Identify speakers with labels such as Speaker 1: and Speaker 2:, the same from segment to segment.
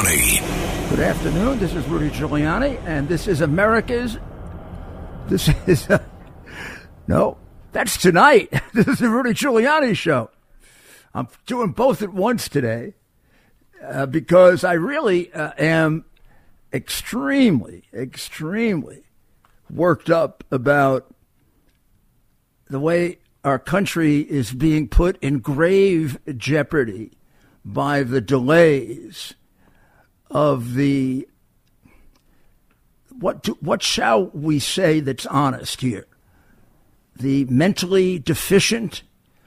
Speaker 1: Giuliani.
Speaker 2: Good afternoon. This is Rudy Giuliani, and this is America's. This is. Uh, no, that's tonight. This is the Rudy Giuliani show. I'm doing both at once today uh, because I really uh, am extremely, extremely worked up about the way our country is being put in grave jeopardy by the delays of the what do, what shall we say that's honest here? The mentally deficient,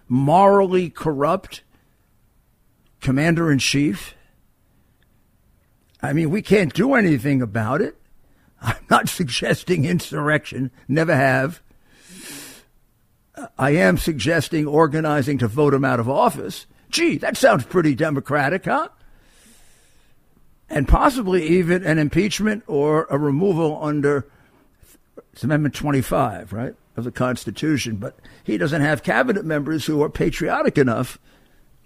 Speaker 2: morally corrupt commander in chief. I mean, we can't do anything about it. I'm not suggesting insurrection, never have. I am suggesting organizing to vote him out of office. Gee, that sounds pretty democratic, huh? And possibly even an impeachment or a removal under Amendment 25, right, of the Constitution. But he doesn't have cabinet members who are patriotic enough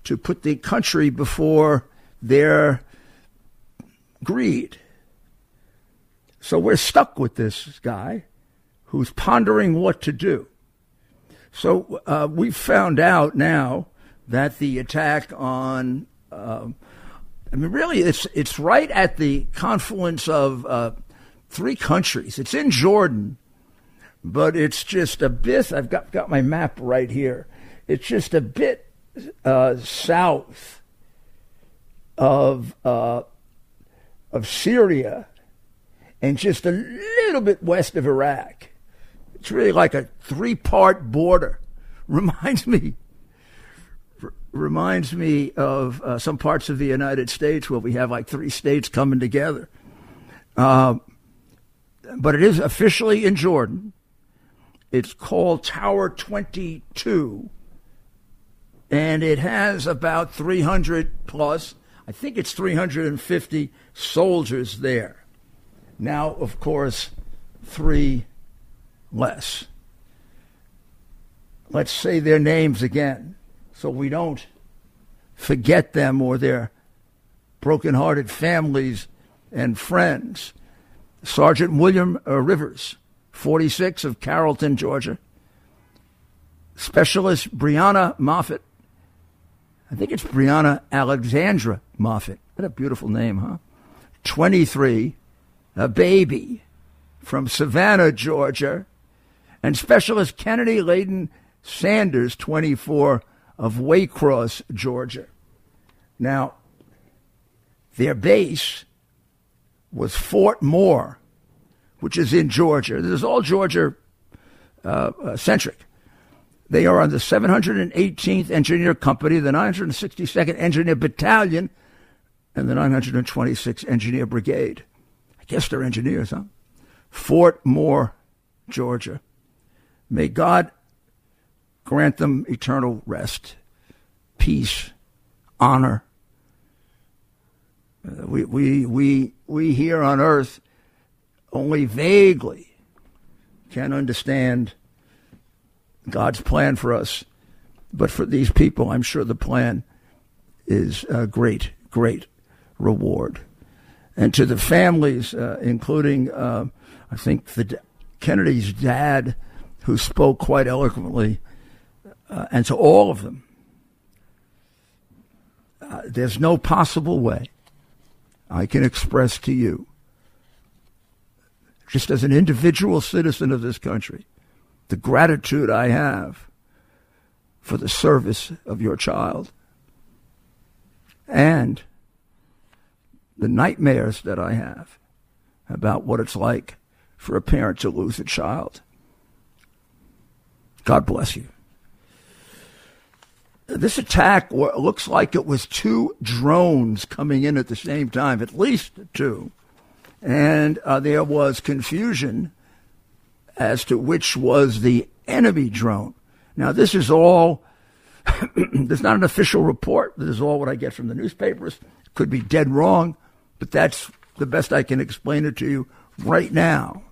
Speaker 2: to put the country before their greed. So we're stuck with this guy who's pondering what to do. So uh, we found out now that the attack on, uh, I mean, really, it's it's right at the confluence of uh, three countries. It's in Jordan, but it's just a bit. I've got got my map right here. It's just a bit uh, south of uh, of Syria, and just a little bit west of Iraq. It's really like a three part border. Reminds me reminds me of uh, some parts of the United States where we have like three states coming together. Uh, but it is officially in Jordan. It's called Tower 22. And it has about 300 plus, I think it's 350 soldiers there. Now, of course, three less. Let's say their names again so we don't forget them or their broken-hearted families and friends. Sergeant William uh, Rivers, 46 of Carrollton, Georgia. Specialist Breonna Moffett. I think it's Breonna Alexandra Moffett. What a beautiful name, huh? 23, a baby from Savannah, Georgia. And Specialist Kennedy Ladon Sanders, 24, of Waycross, Georgia. Now, their base was Fort Moore, which is in Georgia. This is all Georgia uh, uh, centric. They are on the 718th Engineer Company, the 962nd Engineer Battalion, and the 926th Engineer Brigade. I guess they're engineers, huh? Fort Moore, Georgia. May God grant them eternal rest, peace, honor. Uh, we, we, we, we here on earth only vaguely can understand God's plan for us. But for these people, I'm sure the plan is a great, great reward. And to the families, uh, including, uh, I think, the Kennedy's dad, who spoke quite eloquently, uh, and to all of them, uh, there's no possible way I can express to you, just as an individual citizen of this country, the gratitude I have for the service of your child and the nightmares that I have about what it's like for a parent to lose a child. God bless you. This attack looks like it was two drones coming in at the same time, at least two. And uh, there was confusion as to which was the enemy drone. Now, this is all, there's not an official report. This is all what I get from the newspapers. Could be dead wrong, but that's the best I can explain it to you right now.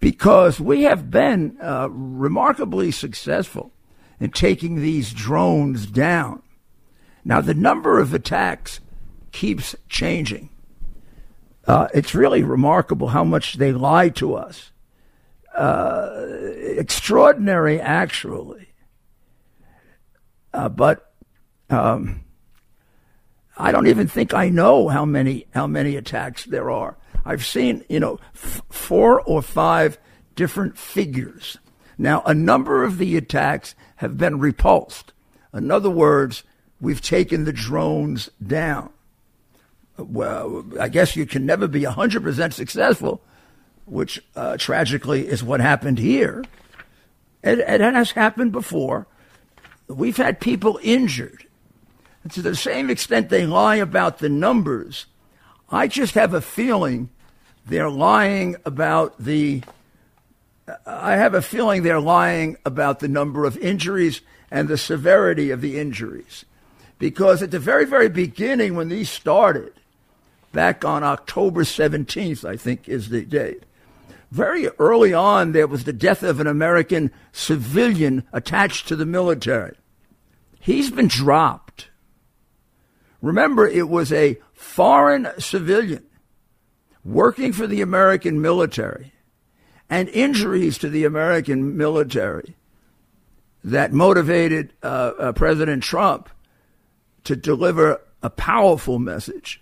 Speaker 2: Because we have been uh, remarkably successful in taking these drones down. Now, the number of attacks keeps changing. Uh, it's really remarkable how much they lie to us. Uh, extraordinary, actually. Uh, but um, I don't even think I know how many how many attacks there are. I've seen you know f- four or five different figures. Now, a number of the attacks have been repulsed. In other words, we've taken the drones down. Well, I guess you can never be 100% successful, which uh, tragically is what happened here. It, it has happened before. We've had people injured. And to the same extent they lie about the numbers, I just have a feeling they're lying about the. I have a feeling they're lying about the number of injuries and the severity of the injuries. Because at the very, very beginning, when these started, back on October 17th, I think is the date, very early on, there was the death of an American civilian attached to the military. He's been dropped. Remember, it was a foreign civilian working for the American military and injuries to the American military that motivated uh, uh, President Trump to deliver a powerful message,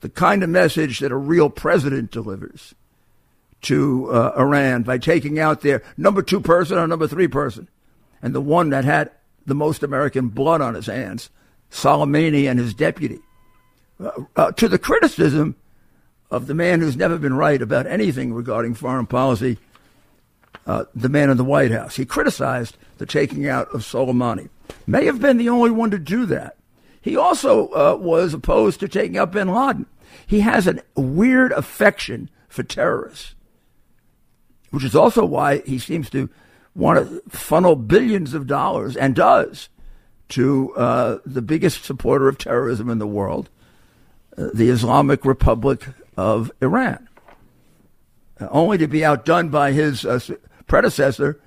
Speaker 2: the kind of message that a real president delivers to uh, Iran by taking out their number two person or number three person, and the one that had the most American blood on his hands, Soleimani and his deputy. Uh, uh, to the criticism of the man who's never been right about anything regarding foreign policy, uh, the man in the White House. He criticized the taking out of Soleimani. May have been the only one to do that. He also uh, was opposed to taking out bin Laden. He has a weird affection for terrorists, which is also why he seems to want to funnel billions of dollars, and does, to uh, the biggest supporter of terrorism in the world, uh, the Islamic Republic of Iran, uh, only to be outdone by his uh, predecessor,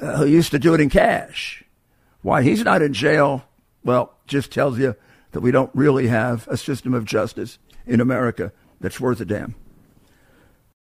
Speaker 2: uh, who used to do it in cash. Why he's not in jail, well, just tells you that we don't really have a system of justice in America that's worth a damn.